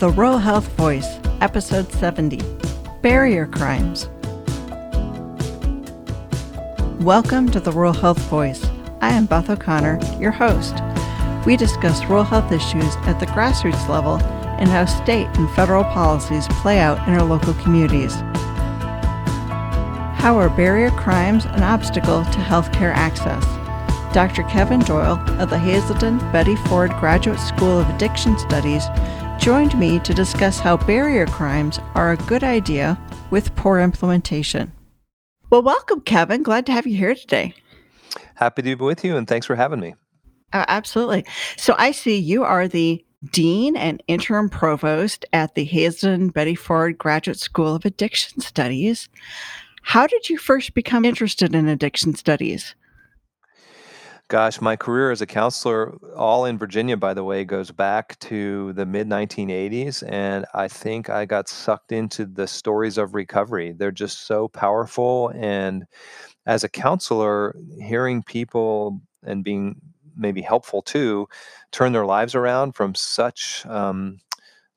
The Rural Health Voice, Episode 70 Barrier Crimes. Welcome to the Rural Health Voice. I am Beth O'Connor, your host. We discuss rural health issues at the grassroots level and how state and federal policies play out in our local communities. How are barrier crimes an obstacle to healthcare access? Dr. Kevin Doyle of the Hazelden Betty Ford Graduate School of Addiction Studies joined me to discuss how barrier crimes are a good idea with poor implementation. Well, welcome, Kevin. Glad to have you here today. Happy to be with you, and thanks for having me. Uh, absolutely. So, I see you are the Dean and Interim Provost at the Hazelden Betty Ford Graduate School of Addiction Studies. How did you first become interested in addiction studies? Gosh, my career as a counselor, all in Virginia, by the way, goes back to the mid 1980s. And I think I got sucked into the stories of recovery. They're just so powerful. And as a counselor, hearing people and being maybe helpful too turn their lives around from such um,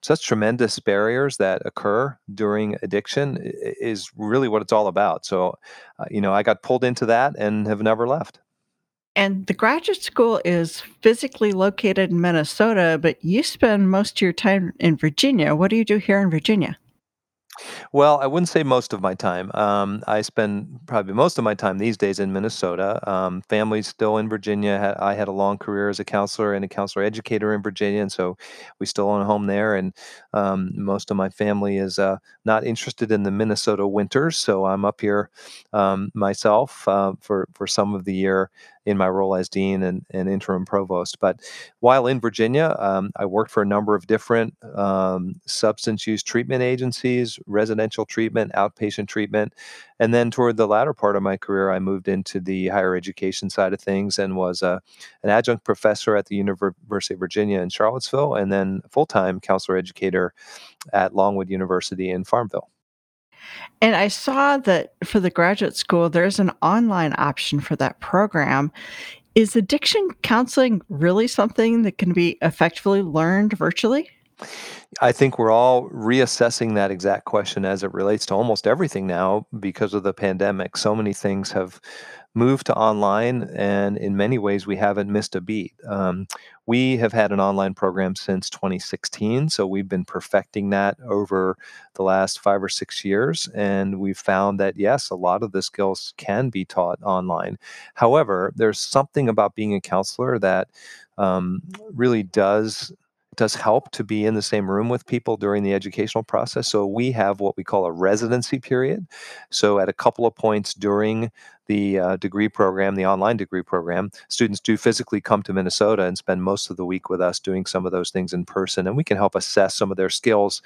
such tremendous barriers that occur during addiction is really what it's all about. So, uh, you know, I got pulled into that and have never left. And the graduate school is physically located in Minnesota, but you spend most of your time in Virginia. What do you do here in Virginia? Well, I wouldn't say most of my time. Um, I spend probably most of my time these days in Minnesota. Um, family's still in Virginia. I had a long career as a counselor and a counselor educator in Virginia, and so we still own a home there. And um, most of my family is uh, not interested in the Minnesota winters, so I'm up here um, myself uh, for for some of the year in my role as dean and, and interim provost. But while in Virginia, um, I worked for a number of different um, substance use treatment agencies, residential treatment, outpatient treatment. And then toward the latter part of my career, I moved into the higher education side of things and was a, an adjunct professor at the University of Virginia in Charlottesville and then full time counselor educator at Longwood University in Farmville. And I saw that for the graduate school, there's an online option for that program. Is addiction counseling really something that can be effectively learned virtually? I think we're all reassessing that exact question as it relates to almost everything now because of the pandemic. So many things have moved to online, and in many ways, we haven't missed a beat. Um, we have had an online program since 2016, so we've been perfecting that over the last five or six years, and we've found that yes, a lot of the skills can be taught online. However, there's something about being a counselor that um, really does does help to be in the same room with people during the educational process. So we have what we call a residency period. So at a couple of points during the uh, degree program, the online degree program, students do physically come to Minnesota and spend most of the week with us doing some of those things in person, and we can help assess some of their skills,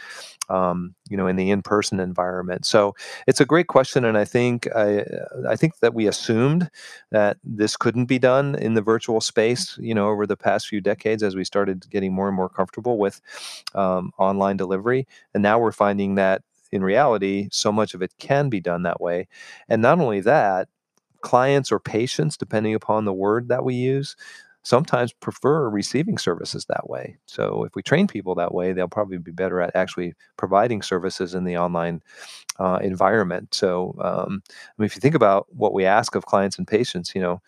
um, you know, in the in-person environment. So it's a great question, and I think I, I think that we assumed that this couldn't be done in the virtual space, you know, over the past few decades as we started getting more and more comfortable with um, online delivery, and now we're finding that in reality, so much of it can be done that way. And not only that, clients or patients, depending upon the word that we use, sometimes prefer receiving services that way. So if we train people that way, they'll probably be better at actually providing services in the online uh, environment. So um, I mean, if you think about what we ask of clients and patients, you know,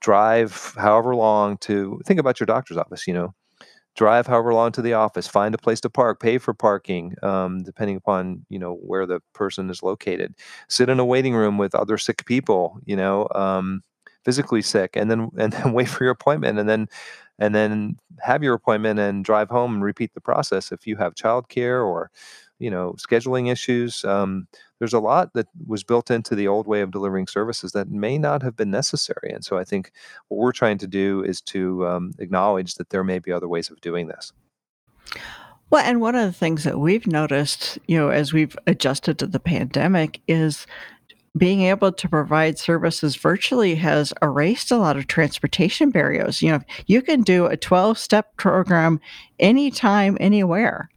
drive however long to think about your doctor's office. You know, drive however long to the office, find a place to park, pay for parking, um, depending upon you know where the person is located. Sit in a waiting room with other sick people, you know, um, physically sick, and then and then wait for your appointment, and then and then have your appointment and drive home and repeat the process if you have childcare or you know scheduling issues um, there's a lot that was built into the old way of delivering services that may not have been necessary and so i think what we're trying to do is to um, acknowledge that there may be other ways of doing this well and one of the things that we've noticed you know as we've adjusted to the pandemic is being able to provide services virtually has erased a lot of transportation barriers. You know, you can do a 12 step program anytime, anywhere.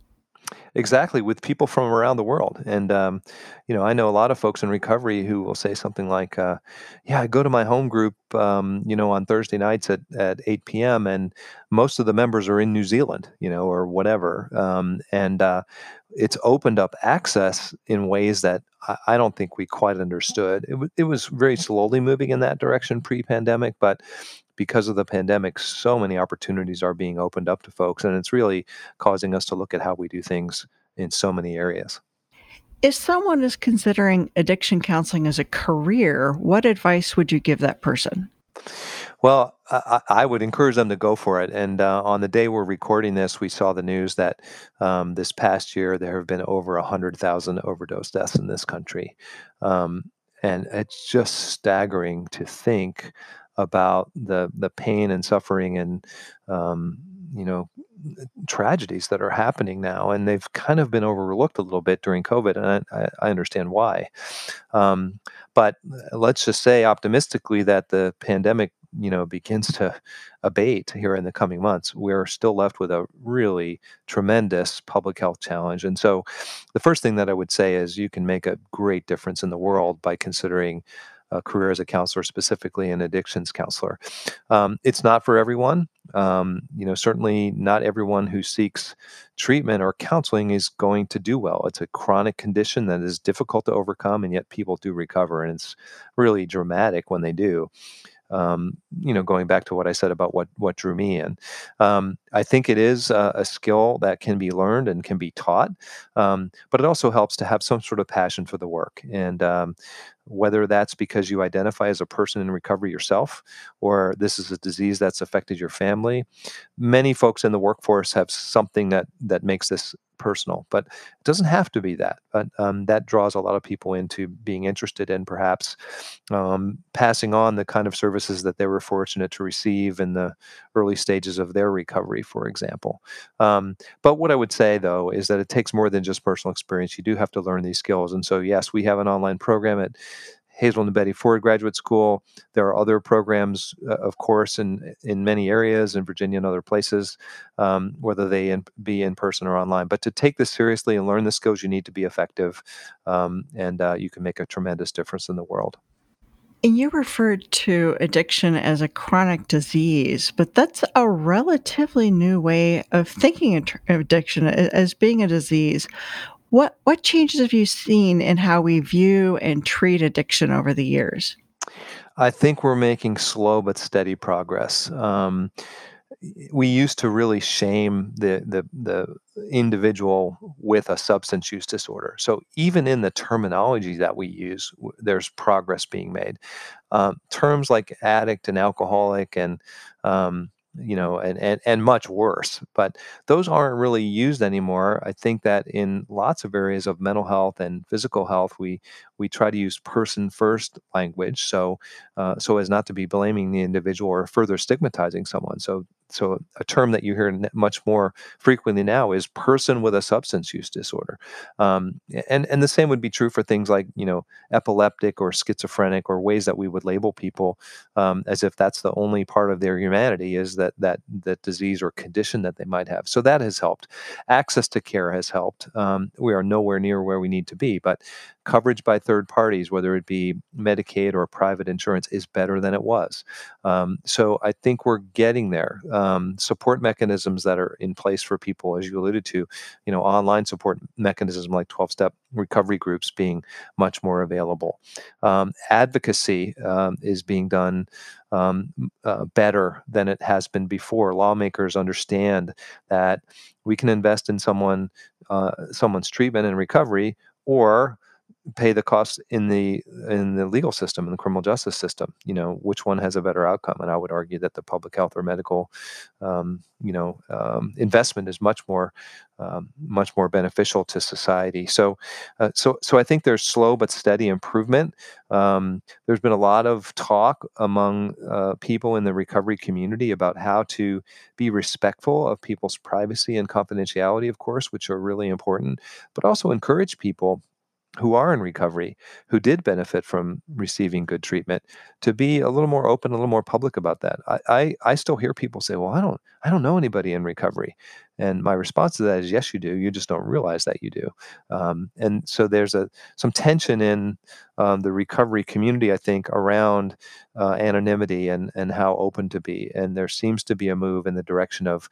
Exactly, with people from around the world. And, um, you know, I know a lot of folks in recovery who will say something like, uh, "Yeah, I go to my home group, um, you know, on Thursday nights at at 8 PM, and most of the members are in New Zealand," you know, or whatever. Um, and, uh, it's opened up access in ways that I I don't think we quite understood. It wa it was very slowly moving in that direction pre-pandemic, but because of the pandemic, so many opportunities are being opened up to folks, and it's really causing us to look at how we do things in so many areas. If someone is considering addiction counseling as a career, what advice would you give that person? Well, I, I would encourage them to go for it. And uh, on the day we're recording this, we saw the news that um, this past year there have been over 100,000 overdose deaths in this country. Um, and it's just staggering to think about the the pain and suffering and um, you know tragedies that are happening now, and they've kind of been overlooked a little bit during COVID, and I, I understand why. Um, but uh, let's just say optimistically that the pandemic, you know, begins to abate here in the coming months. We're still left with a really tremendous public health challenge, and so the first thing that I would say is you can make a great difference in the world by considering a career as a counselor, specifically an addictions counselor. Um, it's not for everyone. Um, you know, certainly not everyone who seeks treatment or counseling is going to do well. It's a chronic condition that is difficult to overcome, and yet people do recover, and it's really dramatic when they do um, you know, going back to what I said about what what drew me in, um, I think it is a, a, skill that can be learned and can be taught, um, but it also helps to have some sort of passion for the work. And um, whether that's because you identify as a person in recovery yourself, or this is a disease that's affected your family, many folks in the workforce have something that that makes this personal, but it doesn't have to be that. But um, that draws a lot of people into being interested in perhaps um, passing on the kind of services that they were fortunate to receive in the early stages of their recovery, for example. Um, but what I would say, though, is that it takes more than just personal experience. You do have to learn these skills. And so, yes, we have an online program at Hazelden and Betty Ford Graduate School. There are other programs, uh, of course, in in many areas in Virginia and other places, um, whether they in, be in person or online. But to take this seriously and learn the skills you need to be effective, um, and uh, you can make a tremendous difference in the world. And you referred to addiction as a chronic disease, but that's a relatively new way of thinking of addiction as being a disease. What what changes have you seen in how we view and treat addiction over the years? I think we're making slow but steady progress. Um, we used to really shame the the the individual with a substance use disorder. So even in the terminology that we use, there's progress being made. Um, terms like addict and alcoholic and um, you know, and, and and much worse. But those aren't really used anymore. I think that in lots of areas of mental health and physical health, we we try to use person first language, so uh, so as not to be blaming the individual or further stigmatizing someone. So so a term that you hear much more frequently now is person with a substance use disorder, um, and and the same would be true for things like you know epileptic or schizophrenic or ways that we would label people um, as if that's the only part of their humanity is that that that disease or condition that they might have. So that has helped. Access to care has helped. Um, we are nowhere near where we need to be, but coverage by third parties, whether it be Medicaid or private insurance, is better than it was. Um, so I think we're getting there. Um, support mechanisms that are in place for people, as you alluded to, you know, online support mechanisms like 12 step recovery groups being much more available. Um, advocacy um, is being done um, uh, better than it has been before. Lawmakers understand that we can invest in someone, uh, someone's treatment and recovery, or pay the costs in the in the legal system in the criminal justice system you know which one has a better outcome? And i would argue that the public health or medical um, you know um, investment is much more um, much more beneficial to society. So uh, so so i think there's slow but steady improvement. Um, there's been a lot of talk among uh, people in the recovery community about how to be respectful of people's privacy and confidentiality of course which are really important but also encourage people who are in recovery, who did benefit from receiving good treatment, to be a little more open, a little more public about that. I, I, I still hear people say, "Well, I don't, I don't know anybody in recovery," And my response to that is, yes, you do. You just don't realize that you do. Um, and so there's a some tension in um, the recovery community, I think, around uh, anonymity and and how open to be. And there seems to be a move in the direction of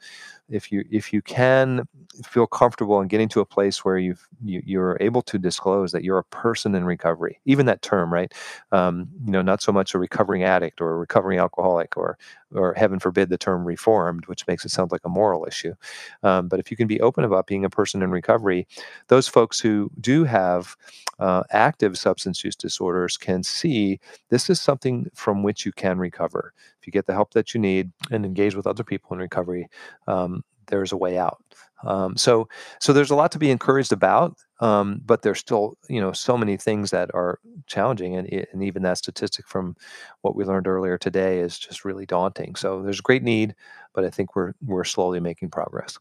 if you if you can feel comfortable in getting to a place where you've, you you're able to disclose that you're a person in recovery, even that term, right? Um, you know, not so much a recovering addict or a recovering alcoholic or or heaven forbid the term reformed, which makes it sound like a moral issue. Um, but if you can be open about being a person in recovery, those folks who do have uh, active substance use disorders can see this is something from which you can recover. If you get the help that you need and engage with other people in recovery, um, there's a way out. Um, so, so there's a lot to be encouraged about, um, but there's still, you know, so many things that are challenging, and and even that statistic from what we learned earlier today is just really daunting. So there's great need, but I think we're we're slowly making progress.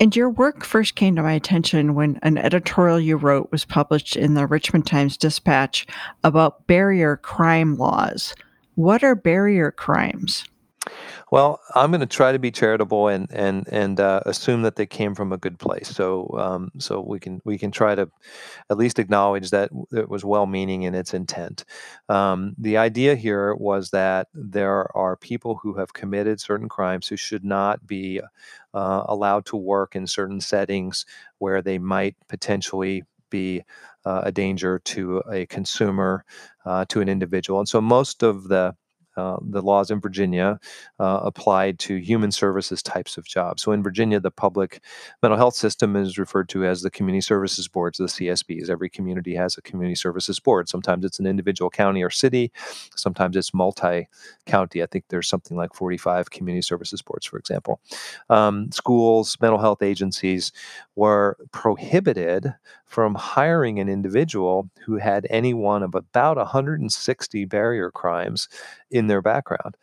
And your work first came to my attention when an editorial you wrote was published in the Richmond Times Dispatch about barrier crime laws. What are barrier crimes? Well, I'm going to try to be charitable and and and uh, assume that they came from a good place. So um, so we can we can try to at least acknowledge that it was well-meaning in its intent. Um, the idea here was that there are people who have committed certain crimes who should not be uh, allowed to work in certain settings where they might potentially be uh, a danger to a consumer, uh, to an individual. And so most of the uh, the laws in Virginia uh, applied to human services types of jobs. So in Virginia, the public mental health system is referred to as the community services boards, the CSBs. Every community has a community services board. Sometimes it's an individual county or city, sometimes it's multi county. I think there's something like 45 community services boards, for example. Um, schools, mental health agencies were prohibited from hiring an individual who had any one of about 160 barrier crimes in their background.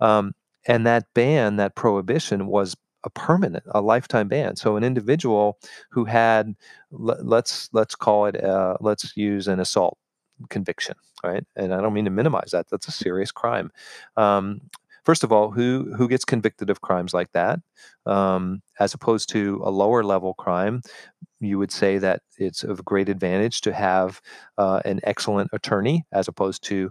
Um, and that ban, that prohibition, was a permanent, a lifetime ban. So an individual who had, let's let's call it, uh, let's use an assault conviction, right? And I don't mean to minimize that. That's a serious crime. Um, first of all, who who gets convicted of crimes like that, um, as opposed to a lower level crime? You would say that it's of great advantage to have uh, an excellent attorney as opposed to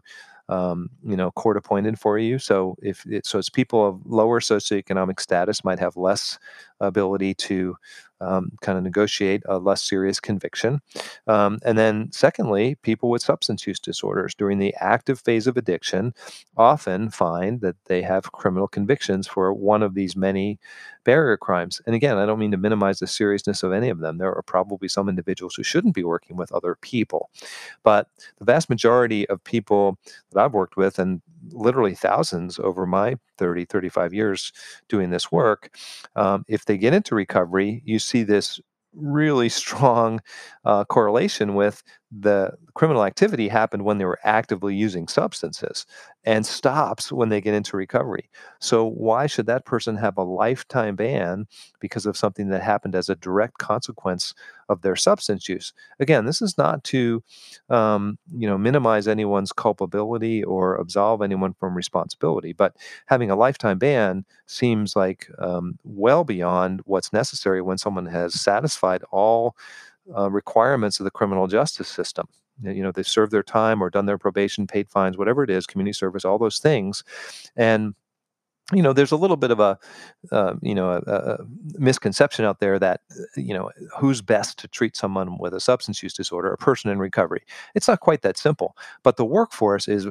um, you know, court appointed for you. So if it, so, it's people of lower socioeconomic status might have less ability to um, kind of negotiate a less serious conviction. Um, and then, secondly, people with substance use disorders during the active phase of addiction often find that they have criminal convictions for one of these many barrier crimes. And again, I don't mean to minimize the seriousness of any of them. There are probably some individuals who shouldn't be working with other people. But the vast majority of people that I've worked with, and literally thousands over my 30, 35 years doing this work, um, if they get into recovery, you see this really strong uh, correlation with the criminal activity happened when they were actively using substances and stops when they get into recovery. So, why should that person have a lifetime ban because of something that happened as a direct consequence of their substance use? Again, this is not to, um, you know, minimize anyone's culpability or absolve anyone from responsibility, but having a lifetime ban seems like um, well beyond what's necessary when someone has satisfied all uh, requirements of the criminal justice system. You know, they've served their time or done their probation, paid fines, whatever it is, community service, all those things. And you know there's a little bit of a uh, you know a, a, misconception out there that uh, you know who's best to treat someone with a substance use disorder a person in recovery it's not quite that simple but the workforce is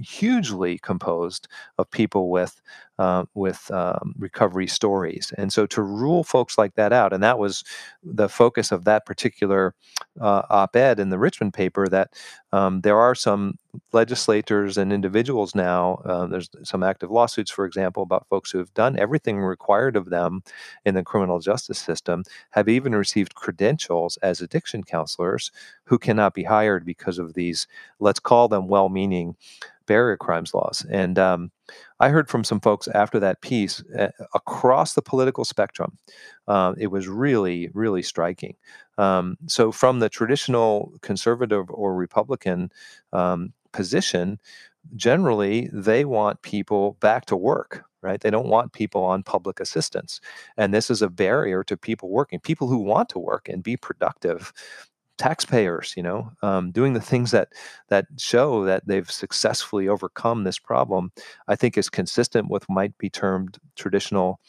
hugely composed of people with uh, with um, recovery stories. And so to rule folks like that out and that was the focus of that particular uh, op-ed in the richmond paper that um, there are some legislators and individuals now, uh, there's some active lawsuits, for example, about folks who have done everything required of them in the criminal justice system, have even received credentials as addiction counselors who cannot be hired because of these, let's call them well meaning barrier crimes laws. And um, I heard from some folks after that piece uh, across the political spectrum. Uh, it was really, really striking. Um, so, from the traditional conservative or Republican um, position, generally they want people back to work right they don't want people on public assistance and this is a barrier to people working people who want to work and be productive taxpayers you know um, doing the things that that show that they've successfully overcome this problem i think is consistent with might be termed traditional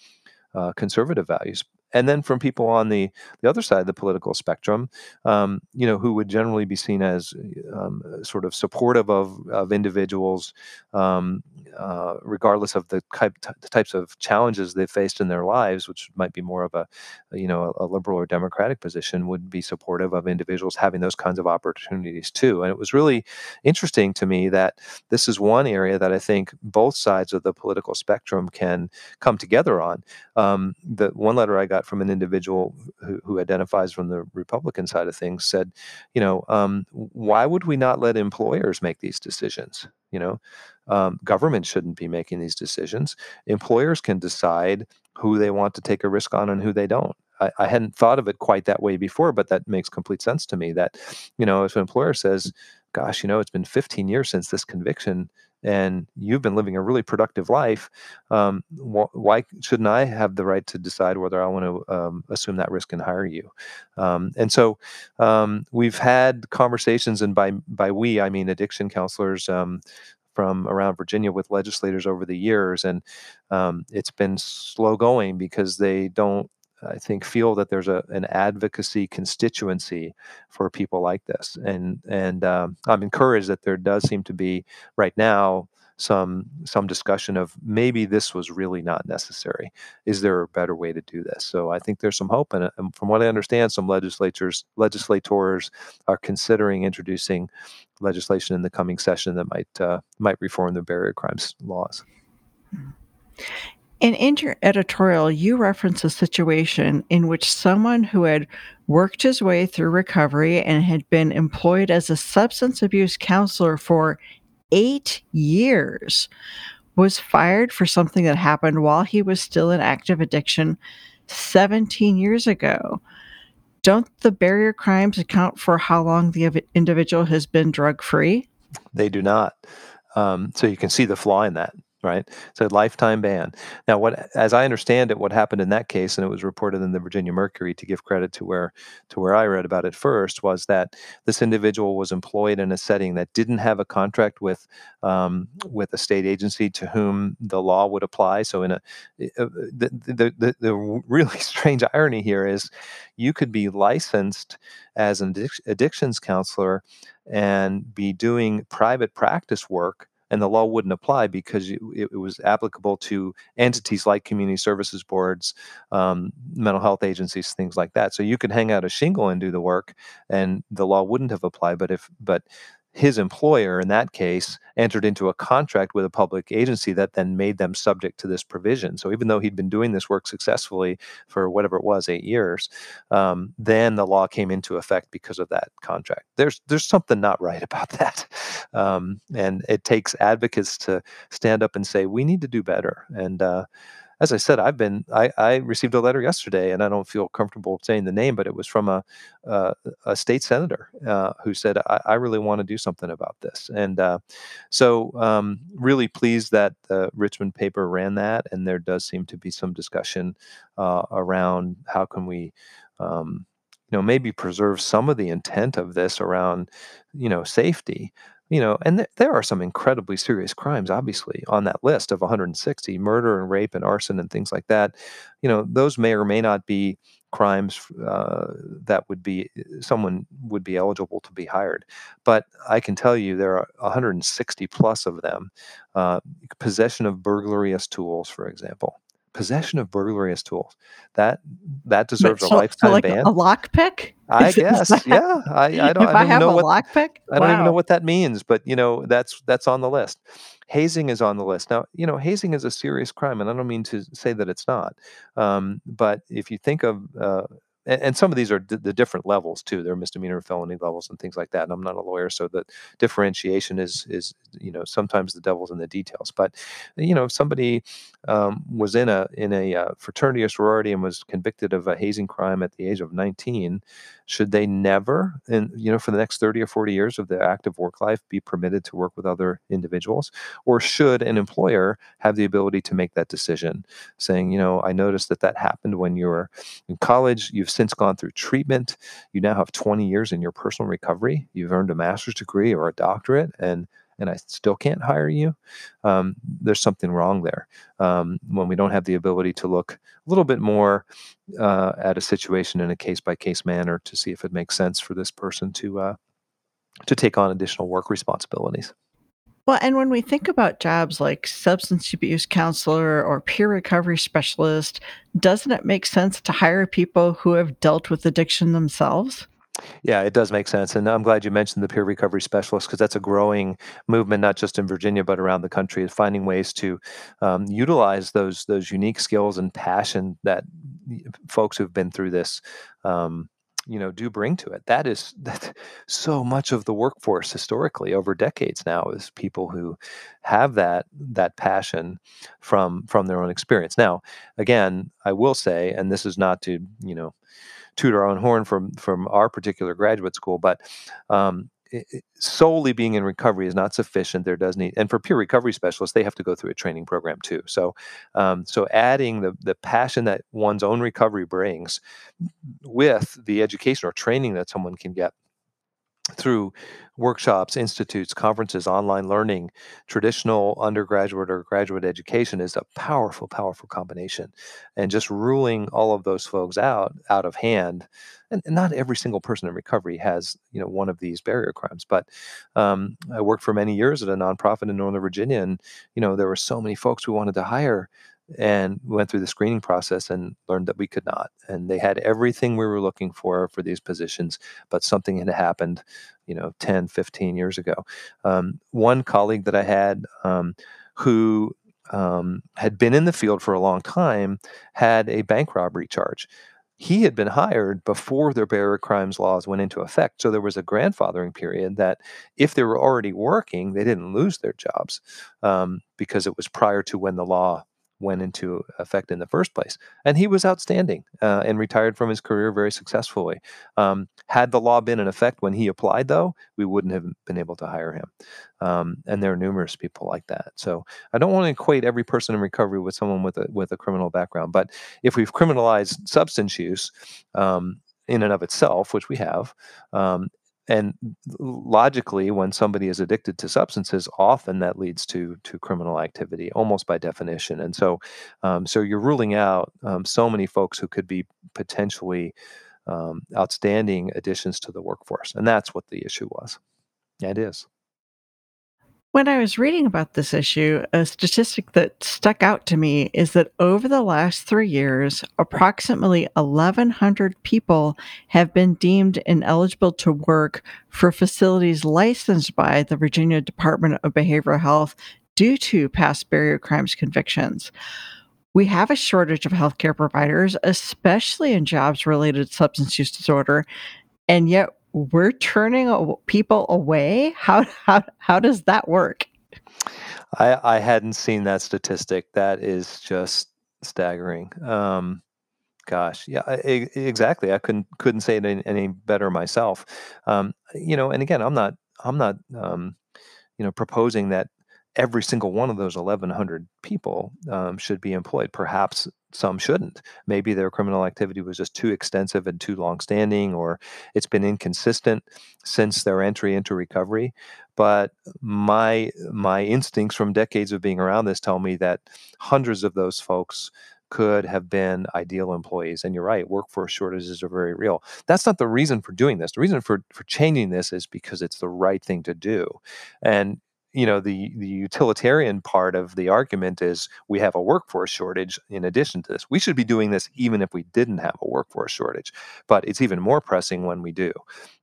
uh, conservative values and then from people on the the other side of the political spectrum, um, you know, who would generally be seen as um, sort of supportive of of individuals, um, uh, regardless of the, type, the types of challenges they faced in their lives, which might be more of a, you know, a, a liberal or democratic position, would be supportive of individuals having those kinds of opportunities too. And it was really interesting to me that this is one area that I think both sides of the political spectrum can come together on. Um, the one letter I got from an individual who, who, identifies from the Republican side of things said, you know, um, why would we not let employers make these decisions? You know, um, government shouldn't be making these decisions. Employers can decide who they want to take a risk on and who they don't. I, I hadn't thought of it quite that way before, but that makes complete sense to me. That, you know, if an employer says, "Gosh, you know, it's been 15 years since this conviction," and you've been living a really productive life, um, wh- why shouldn't I have the right to decide whether I want to um, assume that risk and hire you? Um, and so um, we've had conversations, and by by we I mean addiction counselors um, from around Virginia with legislators over the years, and um, it's been slow going because they don't I think feel that there's a an advocacy constituency for people like this, and and um, I'm encouraged that there does seem to be right now some some discussion of maybe this was really not necessary. Is there a better way to do this? So I think there's some hope, and, and from what I understand, some legislatures legislators are considering introducing legislation in the coming session that might uh, might reform the barrier crimes laws. And in your editorial, you reference a situation in which someone who had worked his way through recovery and had been employed as a substance abuse counselor for eight years was fired for something that happened while he was still in active addiction 17 years ago. Don't the barrier crimes account for how long the individual has been drug free? They do not. Um, so you can see the flaw in that right? So lifetime ban. Now, what, as I understand it, what happened in that case, and it was reported in the Virginia Mercury, to give credit to where to where I read about it first, was that this individual was employed in a setting that didn't have a contract with um, with a state agency to whom the law would apply. So, in a uh, the, the, the, the really strange irony here is, you could be licensed as an addictions counselor and be doing private practice work and the law wouldn't apply because it, it was applicable to entities like community services boards, um, mental health agencies, things like that. So you could hang out a shingle and do the work, and the law wouldn't have applied. But if but his employer in that case entered into a contract with a public agency that then made them subject to this provision. So even though he'd been doing this work successfully for whatever it was, eight years, um, then the law came into effect because of that contract. There's there's something not right about that, um, and it takes advocates to stand up and say we need to do better. And uh, as I said, I've been I, I, received a letter yesterday, and I don't feel comfortable saying the name, but it was from a uh, a state senator uh, who said I, I, really want to do something about this, and uh, so um, really pleased that the Richmond paper ran that, and there does seem to be some discussion uh, around how can we. Um, you know, maybe preserve some of the intent of this around, you know, safety, you know and th- there are some incredibly serious crimes obviously on that list of 160 murder and rape and arson and things like that. You know those may or may not be crimes uh, that would be someone would be eligible to be hired. But i can tell you there are 160 plus of them uh, possession of burglarious tools for example possession of burglarious tools. That that deserves so, a lifetime so like ban. A lockpick? I guess. yeah. I, I don't. If I, don't I have know a what, lockpick, I don't even know what that means, but you know that's that's on the list. Hazing is on the list now. You know, hazing is a serious crime, and I don't mean to say that it's not. Um, but if you think of uh, and, and, some of these are d- the different levels too. There are misdemeanor, felony levels, and things like that. And I'm not a lawyer, so the differentiation is is you know sometimes the devil's in the details. But you know, if somebody um, was in a in a uh, fraternity or sorority and was convicted of a hazing crime at the age of 19, should they never, and you know, for the next 30 or 40 years of their active work life, be permitted to work with other individuals, or should an employer have the ability to make that decision, saying, you know, I noticed that that happened when you were in college. You've since gone through treatment. You now have 20 years in your personal recovery. You've earned a master's degree or a doctorate, and and I still can't hire you. Um, there's something wrong there um, when we don't have the ability to look a little bit more uh, at a situation in a case by case manner to see if it makes sense for this person to uh, to take on additional work responsibilities. Well, and when we think about jobs like substance abuse counselor or peer recovery specialist, doesn't it make sense to hire people who have dealt with addiction themselves? Yeah, it does make sense. And I'm glad you mentioned the peer recovery specialist because that's a growing movement, not just in Virginia, but around the country, is finding ways to um, utilize those those unique skills and passion that folks who've been through this um, you know do bring to it. That is that so much of the workforce historically over decades now is people who have that that passion from from their own experience. Now again i will say and this is not to you know toot our own horn from from our particular graduate school but um, solely being in recovery is not sufficient. There does need, and for peer recovery specialists, they have to go through a training program too. So, um, so adding the the passion that one's own recovery brings with the education or training that someone can get through workshops, institutes, conferences, online learning, traditional undergraduate or graduate education is a powerful, powerful combination. And just ruling all of those folks out out of hand, and, not every single person in recovery has you know one of these barrier crimes. But um, I worked for many years at a nonprofit in Northern Virginia, and you know there were so many folks we wanted to hire and went through the screening process and learned that we could not. And they had everything we were looking for for these positions, but something had happened, you know, 10, 15 years ago. Um, one colleague that I had um, who um, had been in the field for a long time had a bank robbery charge. He had been hired before their barrier crimes laws went into effect. So there was a grandfathering period that if they were already working, they didn't lose their jobs um, because it was prior to when the law went into effect in the first place. And he was outstanding uh, and retired from his career very successfully. Um, had the law been in effect when he applied, though, we wouldn't have been able to hire him. Um, and there are numerous people like that. So I don't want to equate every person in recovery with someone with a with a criminal background. But if we've criminalized substance use. Um, in and of itself, which we have, um, and logically when somebody is addicted to substances often that leads to to criminal activity almost by definition. And so um, so you're ruling out um, so many folks who could be potentially um, outstanding additions to the workforce. And that's what the issue was. Yeah it is when I was reading about this issue, a statistic that stuck out to me is that over the last three years, approximately 1,100 people have been deemed ineligible to work for facilities licensed by the Virginia Department of Behavioral Health due to past barrier crimes convictions. We have a shortage of healthcare providers, especially in jobs related substance use disorder, and yet we're turning people away. How how how does that work? I I hadn't seen that statistic. That is just staggering. Um, gosh, yeah, I, exactly. I couldn't couldn't say it any, any better myself. Um, you know, and again, I'm not I'm not um, you know proposing that every single one of those 1,100 people um, should be employed. Perhaps some shouldn't. Maybe their criminal activity was just too extensive and too long-standing, or it's been inconsistent since their entry into recovery. But my my instincts from decades of being around this tell me that hundreds of those folks could have been ideal employees. And you're right, workforce shortages are very real. That's not the reason for doing this. The reason for for changing this is because it's the right thing to do. And you know the the utilitarian part of the argument is we have a workforce shortage in addition to this we should be doing this even if we didn't have a workforce shortage but it's even more pressing when we do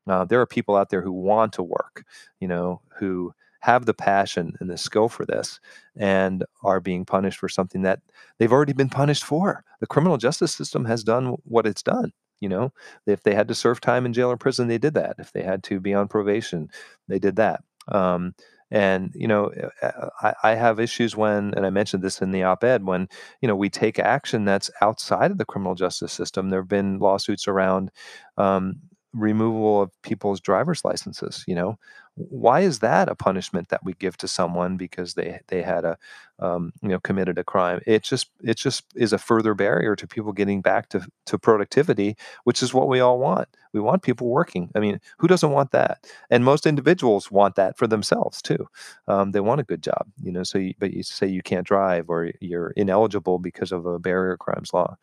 uh, there are people out there who want to work you know who have the passion and the skill for this and are being punished for something that they've already been punished for the criminal justice system has done what it's done You know, if they had to serve time in jail or prison, they did that. If they had to be on probation, they did that. Um, and you know, uh, I, I, have issues when, and I mentioned this in the op-ed, when you know we take action that's outside of the criminal justice system. There have been lawsuits around um, removal of people's driver's licenses. You know, why is that a punishment that we give to someone because they they had a um, you know committed a crime? It just it just is a further barrier to people getting back to to productivity which is what we all want. We want people working. I mean who doesn't want that? And most individuals want that for themselves too. Um, they want a good job you know so you, but you say you can't drive or you're ineligible because of a barrier crimes law.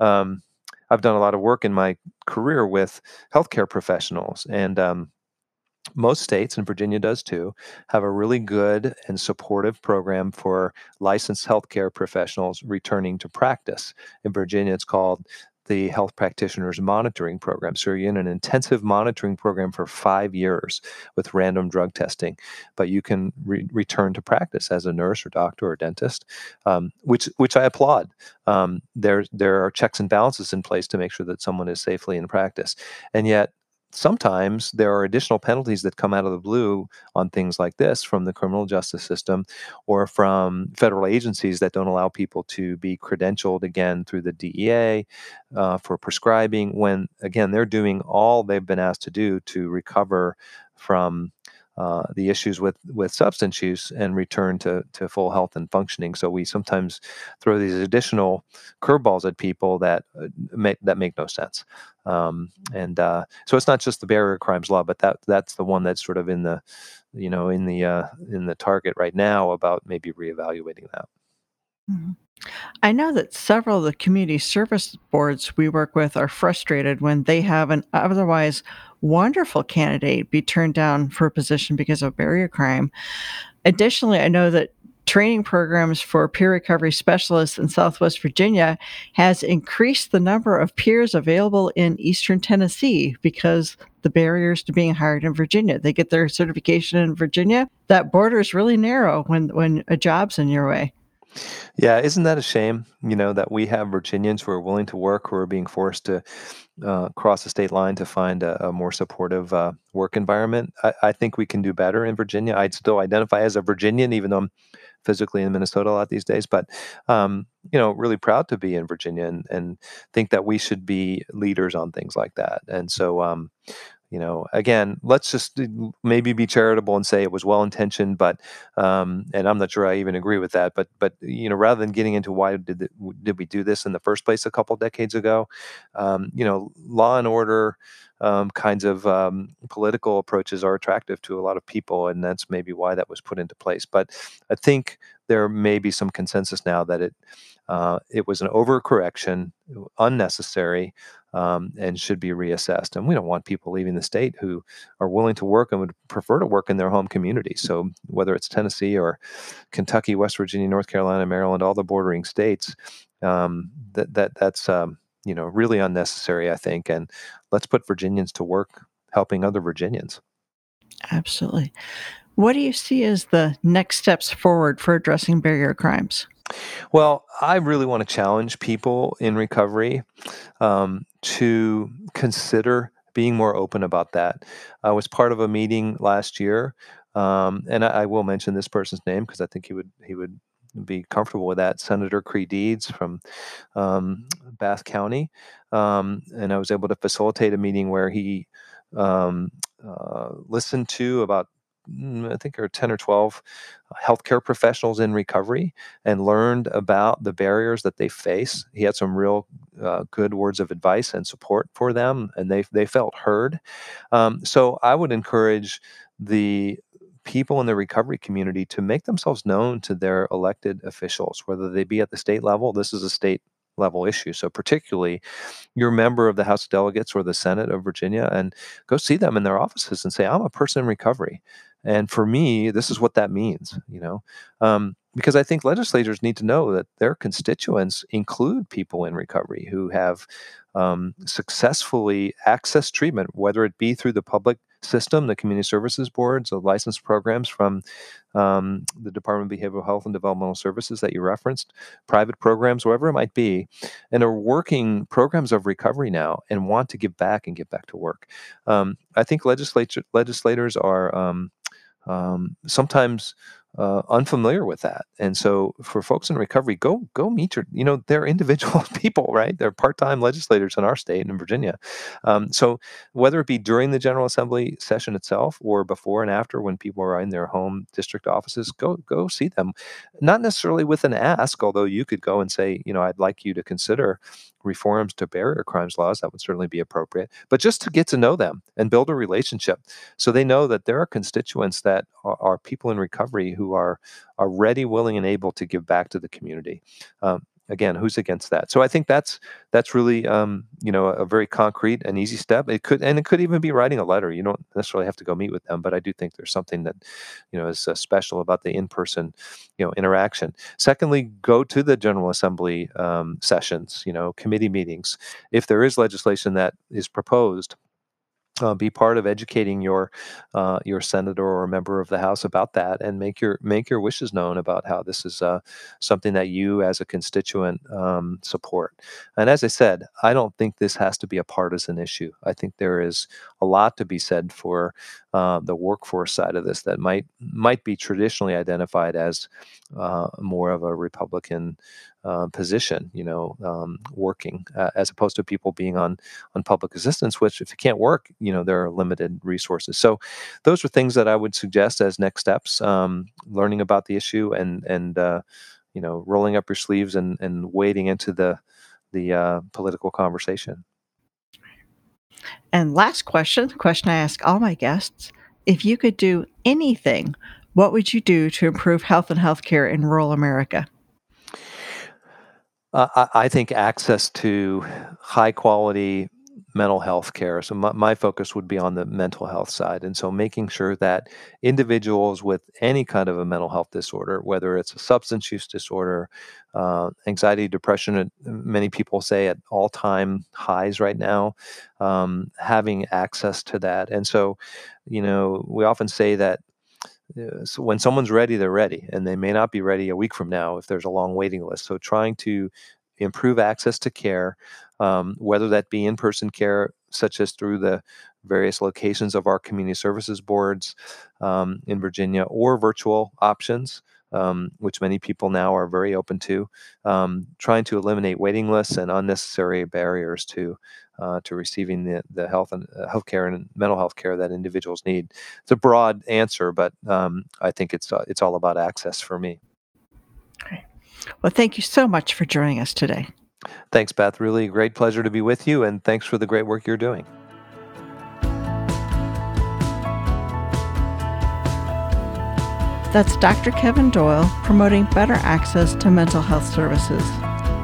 Um, i've done a lot of work in my career with healthcare professionals and um, most states, and Virginia does too, have a really good and supportive program for licensed healthcare professionals returning to practice. In Virginia, it's called the Health Practitioners Monitoring Program. So you're in an intensive monitoring program for five years with random drug testing, but you can re- return to practice as a nurse or doctor or dentist, um, which which I applaud. Um, there there are checks and balances in place to make sure that someone is safely in practice, and yet sometimes there are additional penalties that come out of the blue on things like this from the criminal justice system or from federal agencies that don't allow people to be credentialed again through the DEA uh, for prescribing when, again, they're doing all they've been asked to do to recover from uh, the issues with with substance use and return to to full health and functioning. So we sometimes throw these additional curveballs at people that uh, make that make no sense. Um, and uh, so it's not just the barrier crimes law, but that that's the one that's sort of in the you know in the uh, in the target right now about maybe reevaluating that. Mm-hmm. I know that several of the community service boards we work with are frustrated when they have an otherwise wonderful candidate be turned down for a position because of barrier crime. Additionally, I know that training programs for peer recovery specialists in Southwest Virginia has increased the number of peers available in Eastern Tennessee because the barriers to being hired in Virginia. They get their certification in Virginia. That border is really narrow when when a job's in your way. Yeah, isn't that a shame? You know that we have Virginians who are willing to work, who are being forced to uh, cross the state line to find a, a more supportive uh, work environment. I, I, think we can do better in Virginia. I'd still identify as a Virginian, even though I'm physically in Minnesota a lot these days. But um, you know, really proud to be in Virginia and, and think that we should be leaders on things like that. And so, um, you know again let's just maybe be charitable and say it was well intentioned but um, and i'm not sure i even agree with that but but you know rather than getting into why did the, did we do this in the first place a couple decades ago um, you know law and order um, kinds of um, political approaches are attractive to a lot of people and that's maybe why that was put into place but i think there may be some consensus now that it uh, it was an overcorrection, unnecessary, um, and should be reassessed. And we don't want people leaving the state who are willing to work and would prefer to work in their home community. So whether it's Tennessee or Kentucky, West Virginia, North Carolina, Maryland, all the bordering states, um, that that that's um, you know really unnecessary, I think. And let's put Virginians to work helping other Virginians. Absolutely. What do you see as the next steps forward for addressing barrier crimes? Well, I really want to challenge people in recovery um, to consider being more open about that. I was part of a meeting last year, um, and I, I, will mention this person's name because I think he would he would be comfortable with that. Senator Creigh Deeds from um, Bath County, um, and I was able to facilitate a meeting where he um, uh, listened to about Mm, I think are 10 or 12 uh, healthcare professionals in recovery and learned about the barriers that they face. He had some real uh, good words of advice and support for them, and they, they felt heard. Um, so I would encourage the people in the recovery community to make themselves known to their elected officials, whether they be at the state level. This is a state level issue. So, particularly, you're a member of the House of Delegates or the Senate of Virginia, and go see them in their offices and say, "I'm a person in recovery." And for me, this is what that means, you know, um, because I think legislators need to know that their constituents include people in recovery who have um, successfully accessed treatment, whether it be through the public system, the community services boards, the licensed programs from um, the Department of Behavioral Health and Developmental Services that you referenced, private programs, wherever it might be, and are working programs of recovery now and want to give back and get back to work. Um, I think legislature, legislators are um, um sometimes uh, unfamiliar with that. And so for folks in recovery, go go meet your, you know, they're individual people, right? They're part-time legislators in our state and in Virginia. Um, so whether it be during the General Assembly session itself or before and after when people are in their home district offices, go go see them. Not necessarily with an ask, although you could go and say, you know, I'd like you to consider reforms to barrier crimes laws, that would certainly be appropriate. But just to get to know them and build a relationship so they know that there are constituents that are, are people in recovery who are, are ready, willing, and able to give back to the community. Um, again who's against that? So i think that's that's really um, you know a, very concrete and easy step. It could and it could even be writing a letter. You don't necessarily have to go meet with them but i do think there's something that you know is uh, special about the in-person you know interaction. Secondly go to the general assembly um, sessions you know committee meetings. If there is legislation that is proposed uh, be part of educating your uh, your senator or member of the House about that, and make your make your wishes known about how this is uh, something that you, as a constituent, um, support. And as I said, I don't think this has to be a partisan issue. I think there is a lot to be said for uh, the workforce side of this that might might be traditionally identified as uh, more of a Republican uh, position, you know, um, working uh, as opposed to people being on on public assistance, which if you can't work, you know, there are limited resources. So, those are things that I would suggest as next steps: um, learning about the issue and and uh, you know, rolling up your sleeves and and wading into the the uh, political conversation. And last question, question I ask all my guests: If you could do anything, what would you do to improve health and healthcare in rural America? Uh, I, I, think access to high quality mental health care. So my, my, focus would be on the mental health side, and so making sure that individuals with any kind of a mental health disorder, whether it's a substance use disorder, uh, anxiety, depression, many people say at all time highs right now, um, having access to that, and so you know we often say that so when someone's ready, they're ready, and they may not be ready a week from now if there's a long waiting list. So trying to improve access to care, um, whether that be in-person care, such as through the various locations of our community services boards um, in Virginia, or virtual options. Um, which many people now are very open to, um, trying to eliminate waiting lists and unnecessary barriers to uh, to receiving the, the health and uh, healthcare and mental health care that individuals need. It's a broad answer, but um, I think it's uh, it's all about access for me. Okay. Well, thank you so much for joining us today. Thanks, Beth. Really great pleasure to be with you, and thanks for the great work you're doing. That's Dr. Kevin Doyle promoting better access to mental health services.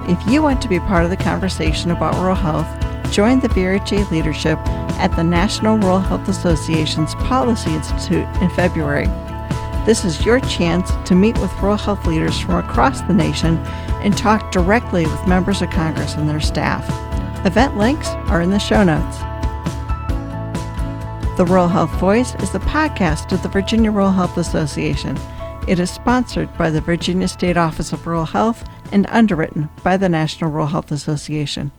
If you want to be part of the conversation about rural health, join the VRHA leadership at the National Rural Health Association's Policy Institute in February. This is your chance to meet with rural health leaders from across the nation and talk directly with members of Congress and their staff. Event links are in the show notes. The Rural Health Voice is the podcast of the Virginia Rural Health Association. It is sponsored by the Virginia State Office of Rural Health and underwritten by the National Rural Health Association.